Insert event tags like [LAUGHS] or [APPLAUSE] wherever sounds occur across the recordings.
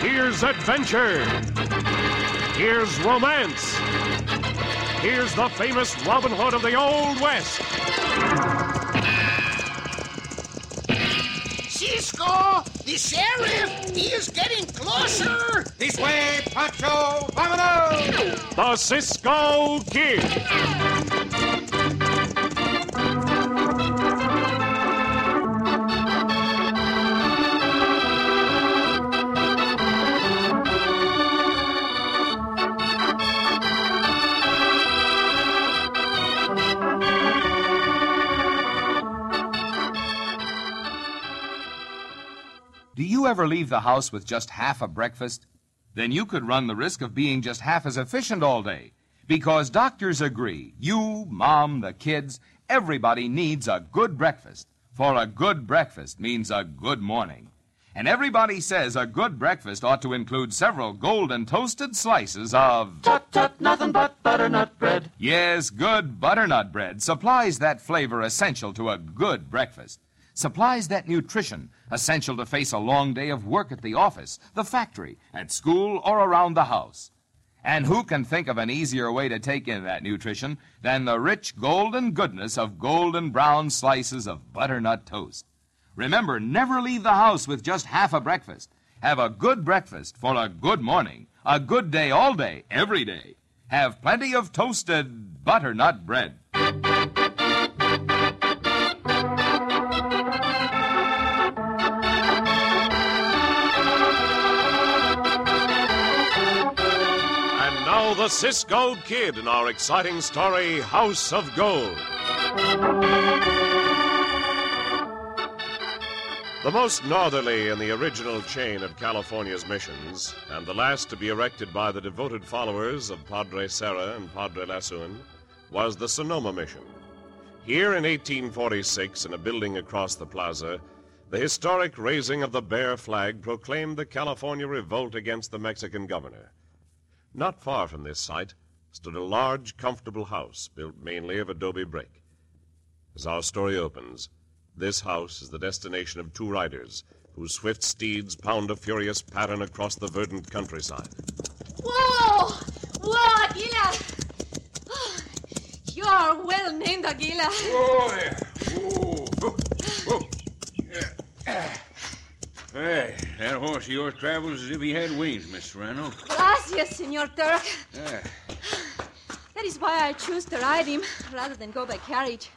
Here's adventure. Here's romance. Here's the famous Robin Hood of the Old West. Cisco, the sheriff, he is getting closer. This way, Pancho! Vámonos! The Cisco Kid. Ever leave the house with just half a breakfast? Then you could run the risk of being just half as efficient all day. Because doctors agree, you, mom, the kids, everybody needs a good breakfast. For a good breakfast means a good morning. And everybody says a good breakfast ought to include several golden toasted slices of. Tut tut, nothing but butternut bread. Yes, good butternut bread supplies that flavor essential to a good breakfast. Supplies that nutrition essential to face a long day of work at the office, the factory, at school, or around the house. And who can think of an easier way to take in that nutrition than the rich golden goodness of golden brown slices of butternut toast? Remember, never leave the house with just half a breakfast. Have a good breakfast for a good morning, a good day all day, every day. Have plenty of toasted butternut bread. The Cisco Kid in our exciting story, House of Gold. The most northerly in the original chain of California's missions, and the last to be erected by the devoted followers of Padre Serra and Padre Lasuen, was the Sonoma Mission. Here in 1846, in a building across the plaza, the historic raising of the bear flag proclaimed the California revolt against the Mexican governor. Not far from this site stood a large, comfortable house built mainly of adobe brick. As our story opens, this house is the destination of two riders whose swift steeds pound a furious pattern across the verdant countryside. Whoa! Whoa, Aguila! [SIGHS] You are well named, Aguila. Oh, there. Oh, oh, oh. Yeah. Hey, that horse of yours travels as if he had wings, Miss Serrano. Gracias, Senor Turk. Yeah. That is why I choose to ride him rather than go by carriage.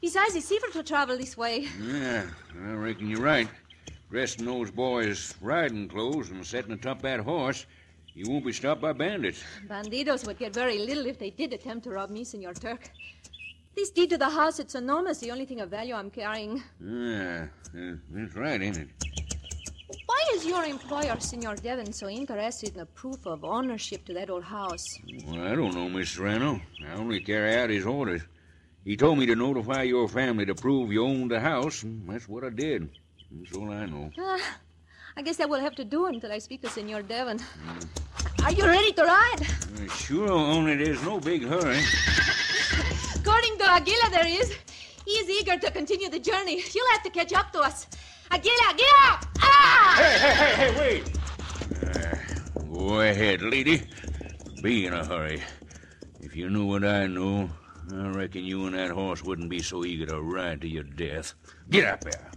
Besides, it's safer to travel this way. Yeah, I reckon you're right. Dressed in those boys' riding clothes and setting atop that horse, you won't be stopped by bandits. Bandidos would get very little if they did attempt to rob me, Senor Turk. This deed to the house at Sonoma is the only thing of value I'm carrying. Yeah, that's right, ain't it? Why is your employer, Senor Devon, so interested in a proof of ownership to that old house? Well, I don't know, Miss Serrano. I only carry out his orders. He told me to notify your family to prove you owned the house, and that's what I did. That's all I know. Ah, I guess that will have to do until I speak to Senor Devon. Are you ready to ride? Uh, Sure, only there's no big hurry. According to Aguila, there is. He is eager to continue the journey. You'll have to catch up to us. Aguila! Ah! Hey, wait! Uh, go ahead, lady. Be in a hurry. If you knew what I knew, I reckon you and that horse wouldn't be so eager to ride to your death. Get up there.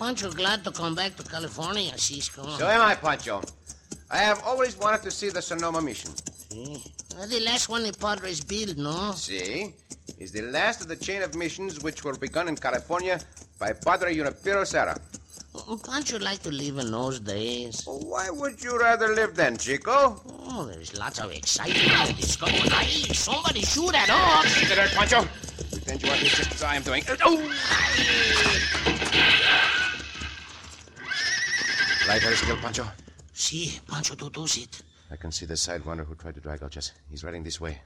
Pancho glad to come back to California, Cisco. So am I, Pancho. I have always wanted to see the Sonoma Mission. See? Uh, the last one the Padres built, no? See? Is the last of the chain of missions which were begun in California by Padre Junipero Serra. Don't you like to live in those days. Why would you rather live then, Chico? Oh, there's lots of excitement to discover. Hey, somebody shoot at us! Sit there, Pancho. Pretend you are here just as I am doing. Oh! Light her still, Pancho. See, Pancho to do it. I can see the sidewinder who tried to drag out Jess. He's riding this way.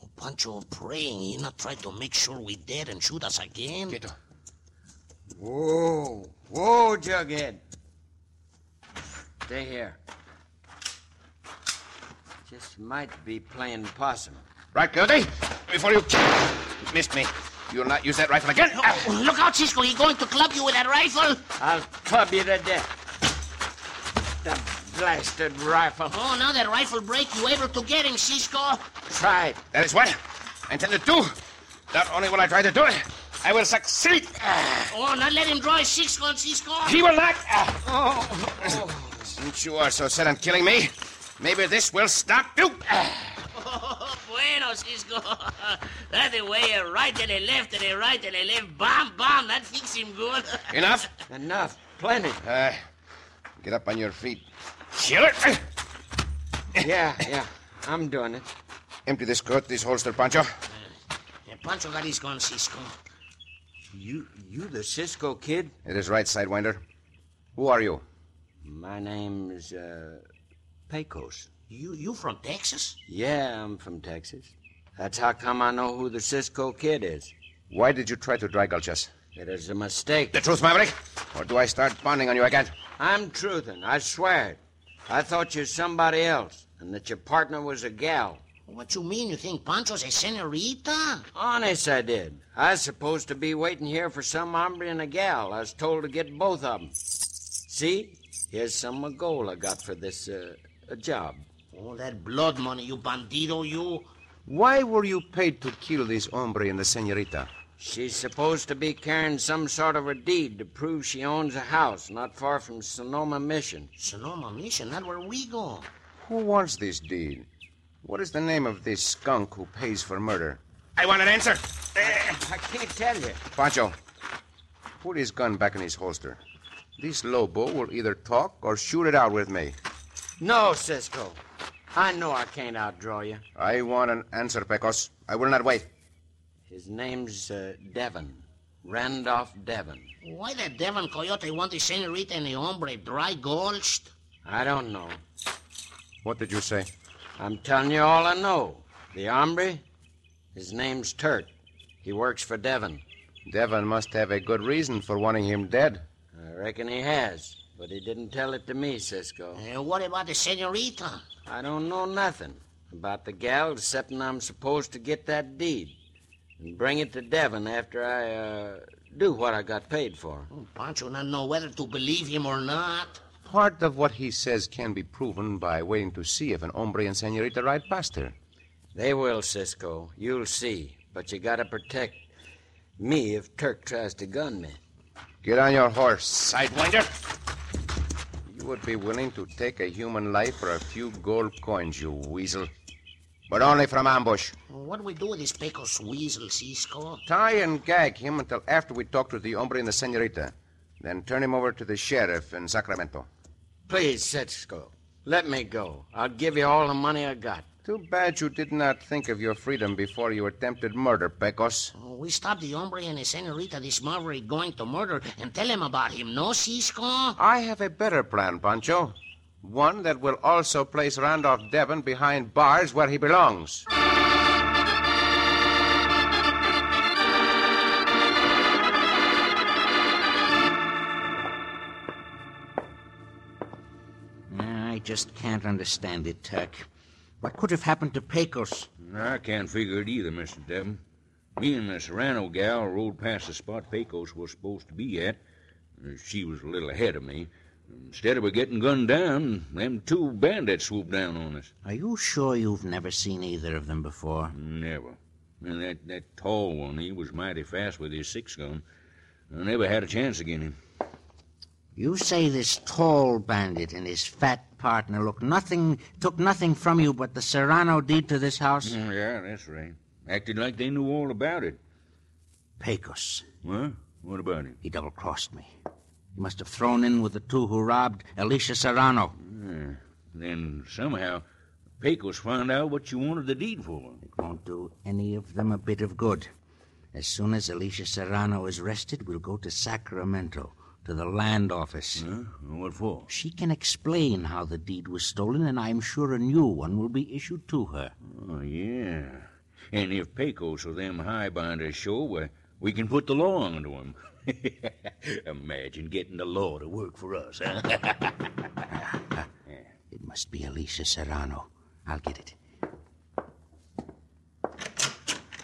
Oh, Pancho praying he not try to make sure we dead and shoot us again. Quieto. Whoa, whoa, Jughead. Stay here. Just might be playing possum. Right, Gildy? Before you missed me. You'll not use that rifle again. Oh, look out, Cisco. He's going to club you with that rifle. I'll club you to death. The blasted rifle. Oh, now that rifle break, you able to get him, Cisco. Try it. That is what I intend to do. Not only will I try to do it, I will succeed. Oh, now let him draw his six gun, Cisco. He will not. Oh. Since you are so set on killing me, maybe this will stop you. Oh, bueno, Cisco. [LAUGHS] That's the way a right and a left and a right and a left. Bam, bam. That fix him good. Enough? Enough. Plenty. Uh, get up on your feet. Killer! Yeah, yeah. I'm doing it. Empty this coat, this holster, Pancho. Yeah, Pancho got his gun, Cisco. You you the Cisco kid? It is right, Sidewinder. Who are you? My name's uh Pecos. You you from Texas? Yeah, I'm from Texas. That's how come I know who the Cisco kid is. Why did you try to dry gulch us? It is a mistake. The truth, Maverick? Or do I start pounding on you again? I'm truthing. I swear it. I thought you was somebody else, and that your partner was a gal. What you mean? You think Pancho's a senorita? Honest, I did. I was supposed to be waiting here for some hombre and a gal. I was told to get both of 'em. See? Here's some gold I got for this uh, job. All that blood money, you bandido, you. Why were you paid to kill this hombre and the senorita? She's supposed to be carrying some sort of a deed to prove she owns a house not far from Sonoma Mission. Sonoma Mission? That's where we go. Who wants this deed? What is the name of this skunk who pays for murder? I want an answer. I can't tell you. Pancho, put his gun back in his holster. This Lobo will either talk or shoot it out with me. No, Cisco. I know I can't outdraw you. I want an answer, Pecos. I will not wait. His name's uh, Devon. Randolph Devon. Why the Devon Coyote want the senorita and the hombre dry gulched? I don't know. What did you say? I'm telling you all I know. The hombre, his name's Turk. He works for Devon. Devon must have a good reason for wanting him dead. I reckon he has, but he didn't tell it to me, Cisco. Uh, what about the senorita? I don't know nothing about the gal, excepting I'm supposed to get that deed and bring it to Devon after I uh, do what I got paid for. Oh, Pancho not know whether to believe him or not. Part of what he says can be proven by waiting to see if an hombre and senorita ride past her. They will, Cisco. You'll see. But you gotta protect me if Turk tries to gun me. Get on your horse, Sidewinder. You would be willing to take a human life for a few gold coins, you weasel. But only from ambush. What do we do with this Pecos weasel, Cisco? Tie and gag him until after we talk to the hombre and the senorita. Then turn him over to the sheriff in Sacramento. Please, Cisco, let me go. I'll give you all the money I got. Too bad you did not think of your freedom before you attempted murder, Pecos. Oh, we stop the hombre and the senorita this maverick going to murder and tell him about him, no, Cisco? I have a better plan, Pancho. One that will also place Randolph Devon behind bars where he belongs. I just can't understand it, Turk. What could have happened to Pecos? I can't figure it either, Mr. Devon. Me and the Serrano gal rode past the spot Pecos was supposed to be at. Uh, she was a little ahead of me. Instead of getting gunned down, them two bandits swooped down on us. Are you sure you've never seen either of them before? Never. And that, that tall one, he was mighty fast with his six gun. I never had a chance again him. You say this tall bandit and his fat partner look nothing took nothing from you but the Serrano deed to this house? Mm, yeah, that's right. Acted like they knew all about it. Pecos. What? What about him? He double crossed me. He must have thrown in with the two who robbed Alicia Serrano. Yeah. Then somehow Pecos found out what you wanted the deed for. It won't do any of them a bit of good. As soon as Alicia Serrano is arrested, we'll go to Sacramento, to the land office. Huh? What for? She can explain how the deed was stolen, and I'm sure a new one will be issued to her. Oh, yeah. And if Pecos or them highbinders show, well, we can put the law onto them. [LAUGHS] Imagine getting the law to work for us, huh? [LAUGHS] It must be Alicia Serrano. I'll get it.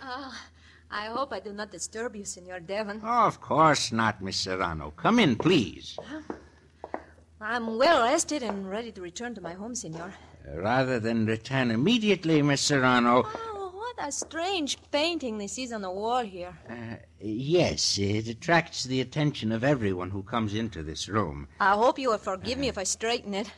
Ah, I hope I do not disturb you, Senor Devon. Oh, of course not, Miss Serrano. Come in, please. I'm well rested and ready to return to my home, Senor. Rather than return immediately, Miss Serrano. Oh, what a strange painting this is on the wall here. Uh, yes, it attracts the attention of everyone who comes into this room. I hope you will forgive me if I straighten it.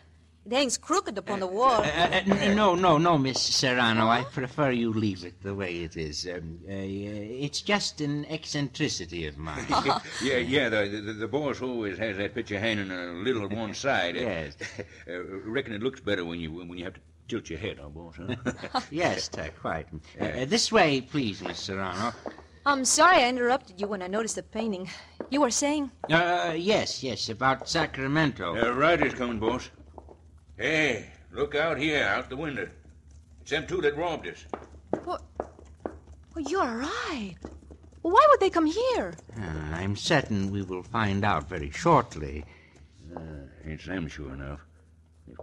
It hangs crooked upon the wall. Uh, uh, no, no, no, Miss Serrano. I prefer you leave it the way it is. Um, uh, it's just an eccentricity of mine. [LAUGHS] [LAUGHS] yeah, yeah, the, the, the boss always has that picture hanging a little on one [LAUGHS] side. Yes. Uh, reckon it looks better when you when you have to tilt your head, huh, boss? [LAUGHS] Huh? yes, uh, quite. Uh, this way, please, Miss Serrano. I'm sorry I interrupted you when I noticed the painting. You were saying? Uh, yes, yes, about Sacramento. uh, rider's coming, boss. Hey, look out here, out the window. It's them two that robbed us. Well, you're right. Why would they come here? Uh, I'm certain we will find out very shortly. Uh, it's them, sure enough.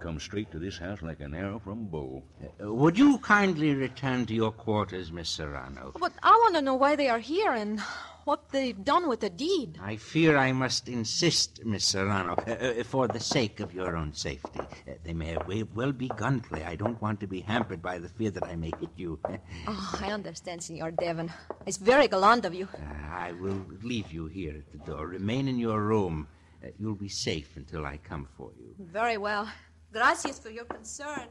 They've come straight to this house like an arrow from a bow. Uh, would you kindly return to your quarters, Miss Serrano? But I want to know why they are here and what they've done with the deed. I fear I must insist, Miss Serrano, uh, uh, for the sake of your own safety. Uh, they may we- well be gunplay. I don't want to be hampered by the fear that I may hit you. [LAUGHS] Oh, I understand, Senor Devon. It's very gallant of you. Uh, I will leave you here at the door. Remain in your room. Uh, you'll be safe until I come for you. Very well. Gracias for your concern.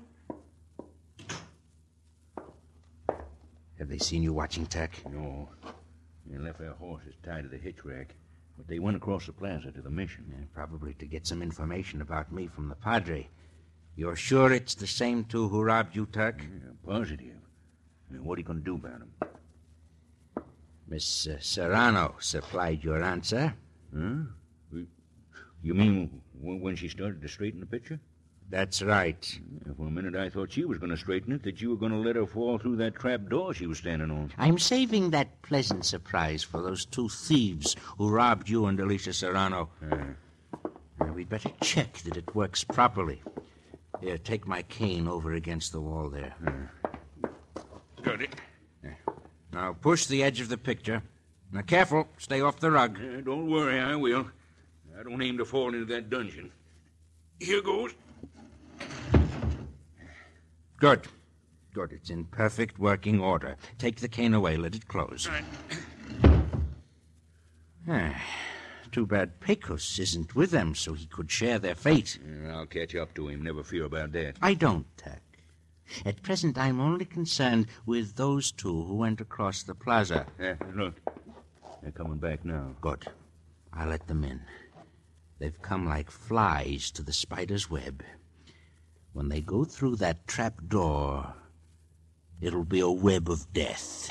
Have they seen you watching Turk? No. They left their horses tied to the hitch rack. But they went across the plaza to the mission. Yeah, probably to get some information about me from the Padre. You're sure it's the same two who robbed you, Turk? Yeah, positive. Now, what are you going to do about them? Miss uh, Serrano supplied your answer. Huh? You mean when she started to straighten the picture? That's right. For a minute, I thought she was going to straighten it, that you were going to let her fall through that trap door she was standing on. I'm saving that pleasant surprise for those two thieves who robbed you and Alicia Serrano. Uh, Now, we'd better check that it works properly. Here, take my cane over against the wall there. got it. Now, push the edge of the picture. Now, careful. Stay off the rug. Uh, don't worry, I will. I don't aim to fall into that dungeon. Here goes. Good. Good. It's in perfect working order. Take the cane away. Let it close. Ah, too bad Pecos isn't with them so he could share their fate. Yeah, I'll catch up to him. Never fear about that. I don't, Turk. At present, I'm only concerned with those two who went across the plaza. Uh, look, they're coming back now. Good. I'll let them in. They've come like flies to the spider's web. When they go through that trap door, it'll be a web of death.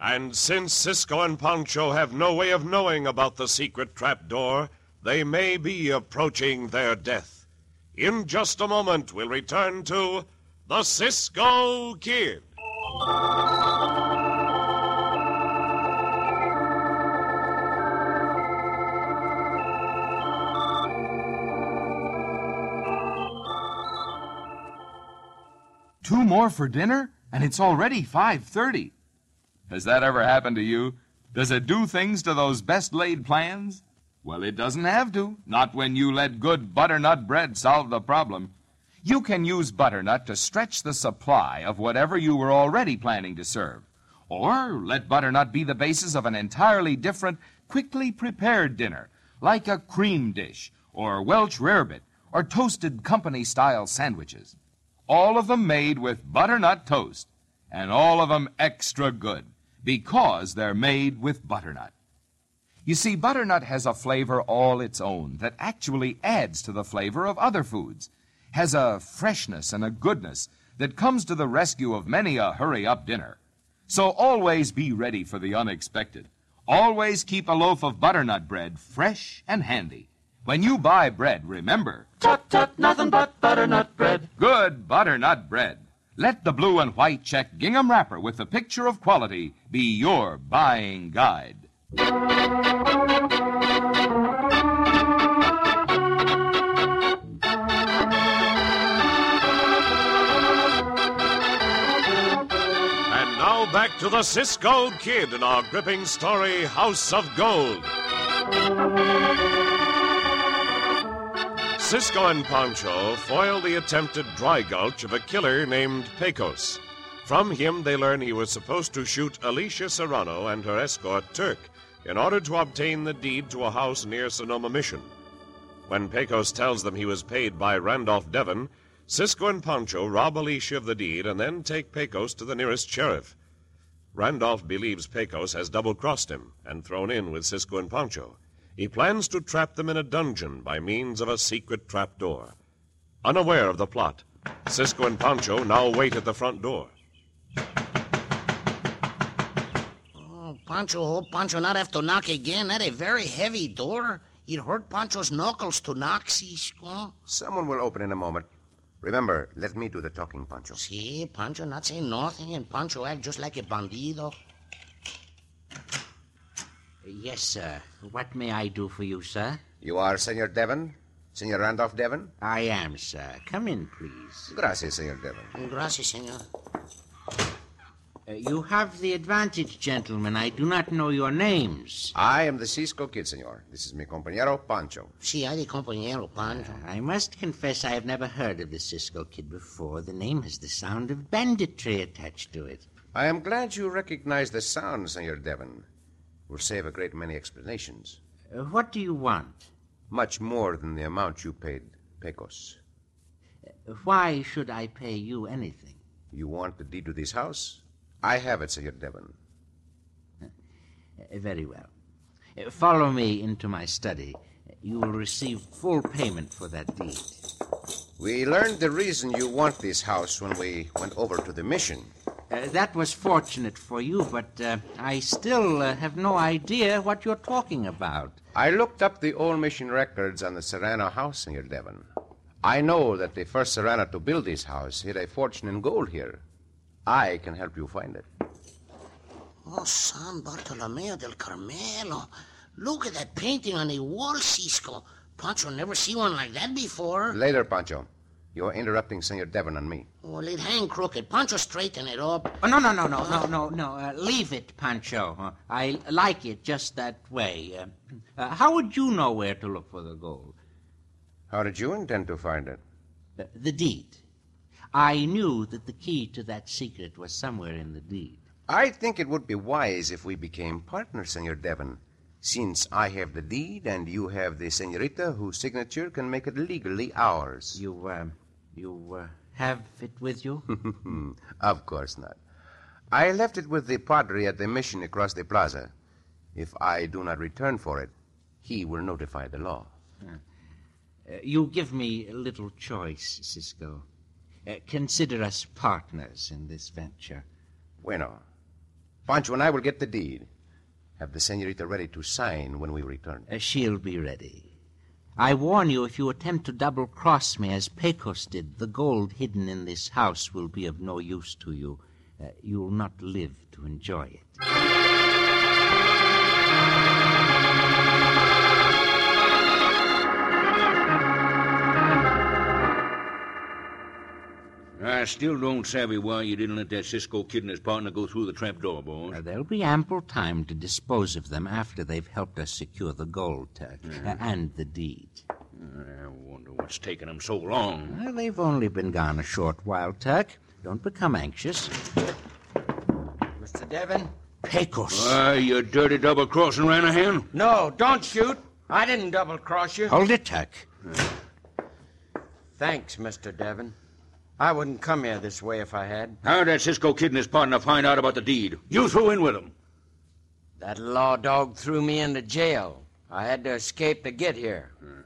And since Cisco and Pancho have no way of knowing about the secret trap door, they may be approaching their death. In just a moment, we'll return to the Cisco Kid. Two more for dinner, and it's already 5:30. Has that ever happened to you? Does it do things to those best laid plans? Well, it doesn't have to. Not when you let good butternut bread solve the problem. You can use butternut to stretch the supply of whatever you were already planning to serve. Or let butternut be the basis of an entirely different, quickly prepared dinner, like a cream dish, or Welsh rarebit, or toasted company style sandwiches. All of them made with butternut toast, and all of them extra good, because they're made with butternut. You see, butternut has a flavor all its own that actually adds to the flavor of other foods, has a freshness and a goodness that comes to the rescue of many a hurry up dinner. So always be ready for the unexpected. Always keep a loaf of butternut bread fresh and handy. When you buy bread, remember Tut tut, nothing but butternut bread. good butternut bread. Let the blue and white check gingham wrapper with the picture of quality be your buying guide. And now back to the Cisco Kid in our gripping story, House of Gold. Cisco and Pancho foil the attempted dry gulch of a killer named Pecos. From him, they learn he was supposed to shoot Alicia Serrano and her escort Turk in order to obtain the deed to a house near Sonoma Mission. When Pecos tells them he was paid by Randolph Devon, Cisco and Pancho rob Alicia of the deed and then take Pecos to the nearest sheriff. Randolph believes Pecos has double crossed him and thrown in with Cisco and Pancho. He plans to trap them in a dungeon by means of a secret trapdoor. Unaware of the plot, Cisco and Pancho now wait at the front door. Oh, Pancho, hope Pancho not have to knock again. That a very heavy door. It hurt Pancho's knuckles to knock, Cisco. Someone will open in a moment. Remember, let me do the talking, Pancho. See, Pancho not say nothing, and Pancho act just like a bandido. Yes, sir. What may I do for you, sir? You are Senor Devon? Senor Randolph Devon? I am, sir. Come in, please. Gracias, Senor Devon. Gracias, senor. Uh, you have the advantage, gentlemen. I do not know your names. I am the Cisco Kid, Senor. This is mi compañero Pancho. Si, hay de compañero, Pancho. I must confess I have never heard of the Cisco Kid before. The name has the sound of banditry attached to it. I am glad you recognize the sound, Senor Devon. Will save a great many explanations. Uh, what do you want? Much more than the amount you paid Pecos. Uh, Why should I pay you anything? You want the deed to this house? I have it, Senor Devon. Uh, very well. Uh, follow me into my study. Uh, You will receive full payment for that deed. We learned the reason you want this house when we went over to the mission. Uh, that was fortunate for you, but uh, I still uh, have no idea what you're talking about. I looked up the old mission records on the Serrano house, Senor Devon. I know that the first Serrano to build this house hid a fortune in gold here. I can help you find it. Oh, San Bartolomeo del Carmelo. Look at that painting on the wall, Cisco. Pancho never see one like that before. Later, Pancho. You're interrupting Senor Devon and me. Well, it hang crooked. Pancho straighten it up. Oh, no, no, no, no, no, no, no. Uh, leave it, Pancho. Uh, I like it just that way. Uh, uh, how would you know where to look for the gold? How did you intend to find it? Uh, the deed. I knew that the key to that secret was somewhere in the deed. I think it would be wise if we became partners, Senor Devon. Since I have the deed and you have the senorita whose signature can make it legally ours. You, uh, you uh, have it with you? [LAUGHS] of course not. I left it with the padre at the mission across the plaza. If I do not return for it, he will notify the law. Uh, you give me a little choice, Cisco. Uh, consider us partners in this venture. Bueno. Pancho and I will get the deed. Have the senorita ready to sign when we return. Uh, she'll be ready. I warn you, if you attempt to double cross me as Pecos did, the gold hidden in this house will be of no use to you. Uh, you'll not live to enjoy it. I still don't savvy why you didn't let that Cisco kid and his partner go through the trap door, boys. Uh, there'll be ample time to dispose of them after they've helped us secure the gold, Turk, uh, and the deed. I wonder what's taking them so long. Well, they've only been gone a short while, Turk. Don't become anxious. Mr. Devon? Pecos! Why, you dirty double crossing Ranahan? No, don't shoot. I didn't double cross you. Hold it, Turk. Thanks, Mr. Devon. I wouldn't come here this way if I had. How'd that Cisco kid and his partner find out about the deed? You threw in with them. That law dog threw me into jail. I had to escape to get here. Hmm.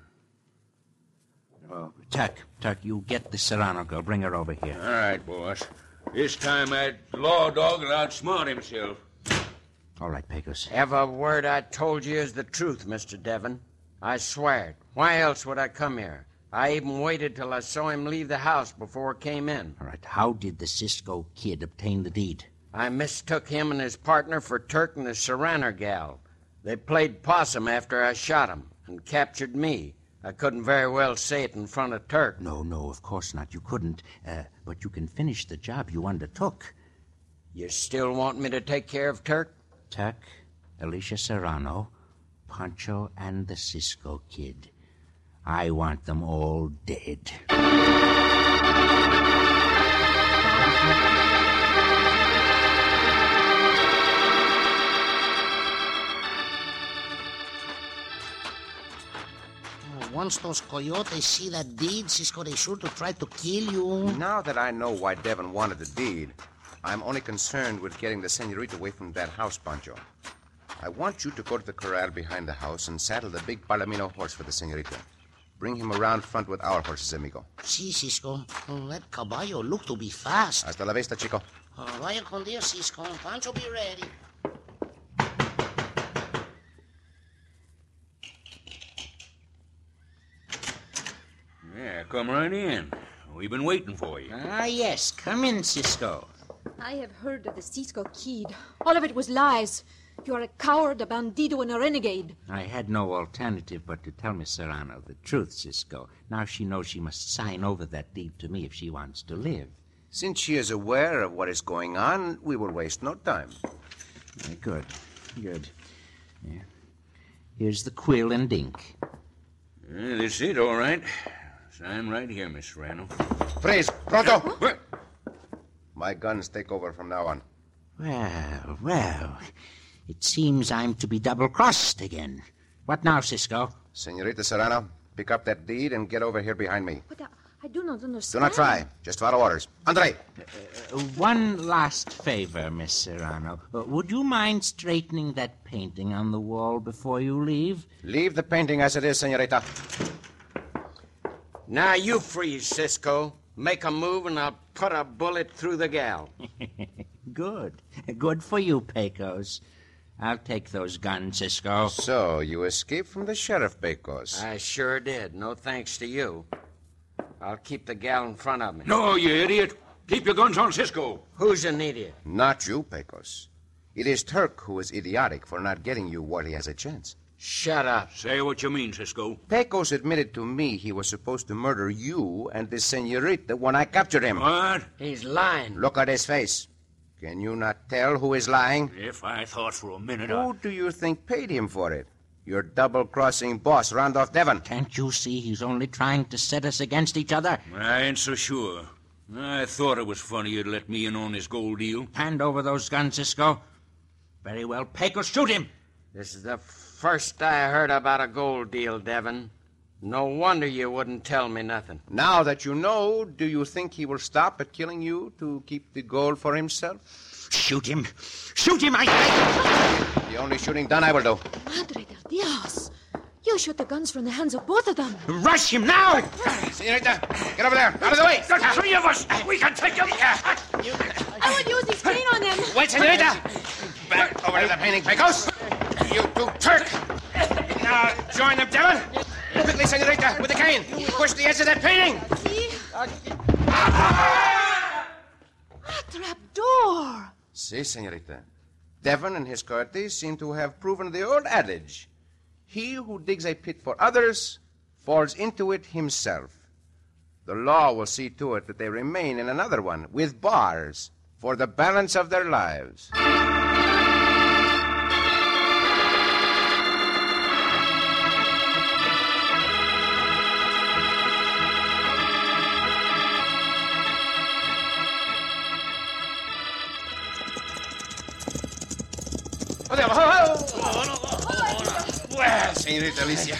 Oh, Turk, Turk, you get the Serrano girl. Bring her over here. All right, boss. This time that law dog will outsmart himself. All right, Pecos. Every word I told you is the truth, Mr. Devon. I swear it. Why else would I come here? I even waited till I saw him leave the house before I came in. All right, how did the Cisco kid obtain the deed? I mistook him and his partner for Turk and the Serrano gal. They played possum after I shot 'em and captured me. I couldn't very well say it in front of Turk. No, no, of course not. You couldn't. Uh, but you can finish the job you undertook. You still want me to take care of Turk? Turk, Alicia Serrano, Pancho, and the Cisco Kid. I want them all dead. Once those coyotes see that deed, Cisco, they sure to try to kill you. Now that I know why Devon wanted the deed, I'm only concerned with getting the senorita away from that house, Pancho. I want you to go to the corral behind the house and saddle the big Palomino horse for the senorita. Bring him around front with our horses, amigo. Si, Cisco. Oh, that caballo look to be fast. Hasta la vista, chico. Uh, vaya con Dios, Cisco. Pancho, be ready. Yeah, come right in. We've been waiting for you. Ah, yes. Come in, Cisco. I have heard of the Cisco Kid. All of it was lies. You are a coward, a bandido, and a renegade. I had no alternative but to tell Miss Serrano the truth, Cisco. Now she knows she must sign over that deed to me if she wants to live. Since she is aware of what is going on, we will waste no time. Good. Good. Yeah. Here's the quill and ink. Yeah, that's it, all right. Sign right here, Miss Serrano. Freeze! Pronto! My guns take over from now on. Well, well. It seems I'm to be double crossed again. What now, Cisco? Senorita Serrano, pick up that deed and get over here behind me. But I, I do not understand. Do not try. Just follow orders. Andre! Uh, one last favor, Miss Serrano. Uh, would you mind straightening that painting on the wall before you leave? Leave the painting as it is, senorita. Now you freeze, Cisco. Make a move and I'll put a bullet through the gal. [LAUGHS] Good. Good for you, Pecos. I'll take those guns, Cisco. So, you escaped from the sheriff, Pecos. I sure did. No thanks to you. I'll keep the gal in front of me. No, you idiot. Keep your guns on Cisco. Who's an idiot? Not you, Pecos. It is Turk who is idiotic for not getting you while he has a chance. Shut up. Say what you mean, Cisco. Pecos admitted to me he was supposed to murder you and the senorita when I captured him. What? He's lying. Look at his face. Can you not tell who is lying? If I thought for a minute Who do you think paid him for it? Your double crossing boss, Randolph Devon. Can't you see he's only trying to set us against each other? I ain't so sure. I thought it was funny you'd let me in on this gold deal. Hand over those guns, Cisco. Very well, Pecos, shoot him. This is the first I heard about a gold deal, Devon. No wonder you wouldn't tell me nothing. Now that you know, do you think he will stop at killing you to keep the gold for himself? Shoot him. Shoot him, I say. The only shooting done I will do. Madre del Dios. You shoot the guns from the hands of both of them. Rush him now. Senorita, get over there. Out of the way. The three of us! We can take him! I will use this cane on them. Wait, senorita. Back over to the painting, Pecos. You two Turk. Now join them, Devon. Quickly, senorita, with the cane. Push the edge of that painting. See? A trap door. Si, senorita. Devon and his coyotes seem to have proven the old adage He who digs a pit for others falls into it himself. The law will see to it that they remain in another one with bars for the balance of their lives. Well, [LAUGHS] senorita Alicia,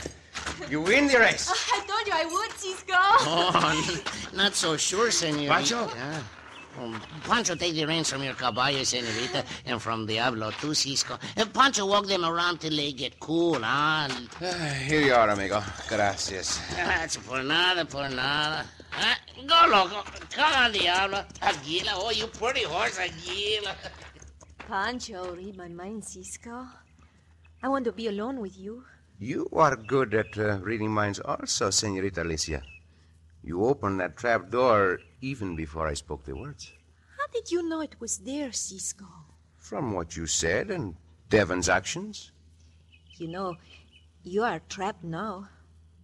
you win the race. [LAUGHS] I told you I would, Cisco. Oh, n- not so sure, senorita. Pancho? Yeah. Um, Pancho, take the reins from your caballo, senorita, and from Diablo too, Cisco. And Pancho, walk them around till they get cool, huh? Ah, Here you are, amigo. Gracias. That's por nada, por nada. Ah, go, loco. Come on, Diablo. Aguila, oh, you pretty horse, Aguila. Pancho, read my mind, Cisco. I want to be alone with you. You are good at uh, reading minds also, Senorita Alicia. You opened that trap door even before I spoke the words. How did you know it was there, Cisco? From what you said and Devon's actions. You know, you are trapped now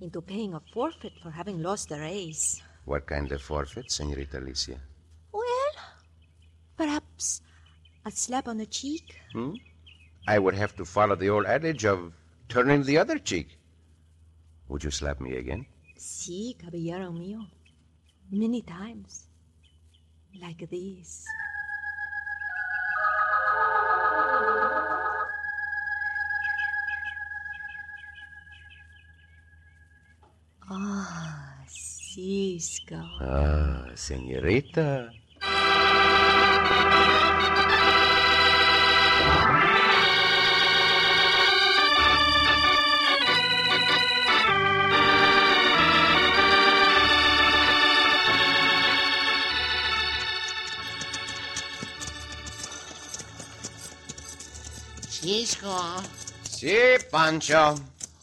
into paying a forfeit for having lost the race. What kind of forfeit, Senorita Alicia? Well, perhaps a slap on the cheek. Hmm? I would have to follow the old adage of turning the other cheek. Would you slap me again? Si, caballero mío. Many times. Like this. Ah, Cisco. Ah, senorita. Pancho.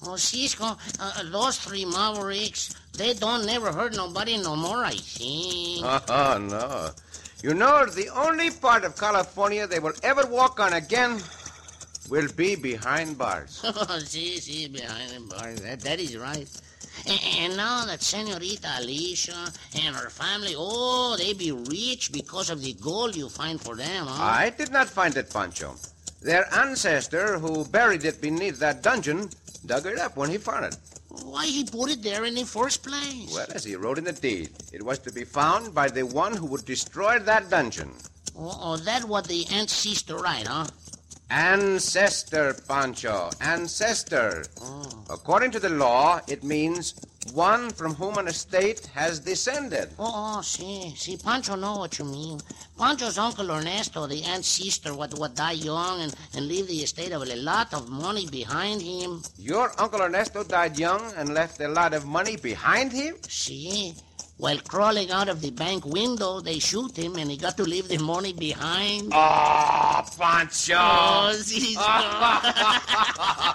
Oh, Cisco, uh, those three mavericks, they don't never hurt nobody no more, I think. [LAUGHS] Oh, no. You know, the only part of California they will ever walk on again will be behind bars. [LAUGHS] Oh, see, see, behind bars. That, that is right. And, and now that Senorita Alicia and her family, oh, they be rich because of the gold you find for them, huh? I did not find it, Pancho. Their ancestor, who buried it beneath that dungeon, dug it up when he found it. Why he put it there in the first place? Well, as he wrote in the deed, it was to be found by the one who would destroy that dungeon. Oh, oh that what the ancestor right, huh? Ancestor, Pancho. Ancestor. Oh. According to the law, it means one from whom an estate has descended. Oh, oh, see, see, Pancho know what you mean. Pancho's uncle Ernesto, the ancestor, what what died young and, and leave the estate of a lot of money behind him. Your uncle Ernesto died young and left a lot of money behind him? See, while crawling out of the bank window, they shoot him, and he got to leave the money behind. Oh, Pancho! Oh, [LAUGHS]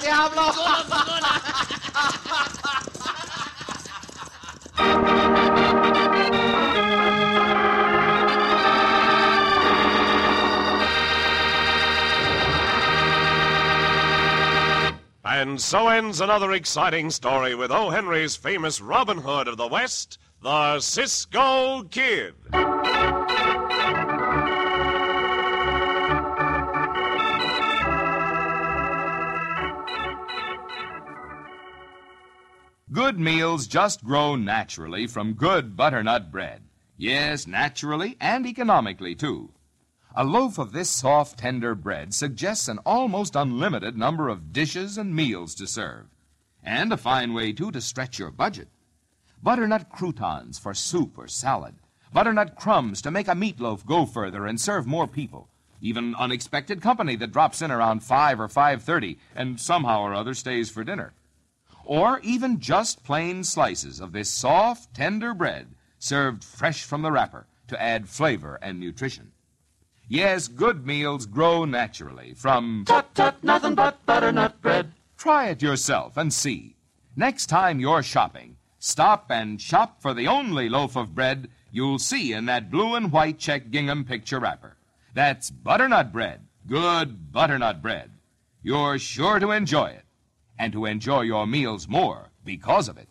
see, ¡Al diablo! And so ends another exciting story with O. Henry's famous Robin Hood of the West, the Cisco Kid. Meals just grow naturally from good butternut bread. Yes, naturally and economically, too. A loaf of this soft, tender bread suggests an almost unlimited number of dishes and meals to serve. And a fine way, too, to stretch your budget. Butternut croutons for soup or salad. Butternut crumbs to make a meatloaf go further and serve more people. Even unexpected company that drops in around 5 or 5.30 and somehow or other stays for dinner. Or even just plain slices of this soft, tender bread served fresh from the wrapper to add flavor and nutrition. Yes, good meals grow naturally from Tut tut, nothing but butternut bread. Try it yourself and see. Next time you're shopping, stop and shop for the only loaf of bread you'll see in that blue and white check gingham picture wrapper. That's butternut bread, good butternut bread. You're sure to enjoy it, and to enjoy your meals more because of it.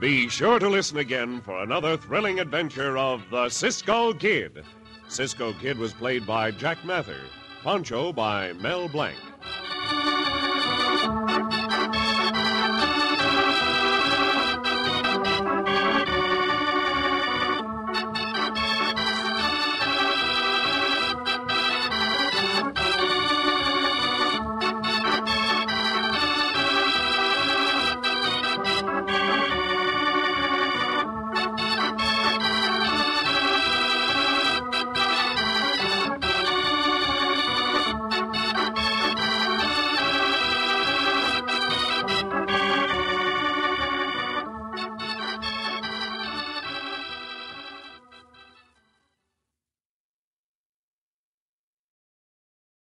Be sure to listen again for another thrilling adventure of the Cisco Kid. Cisco Kid was played by Jack Mather, Pancho by Mel Blanc.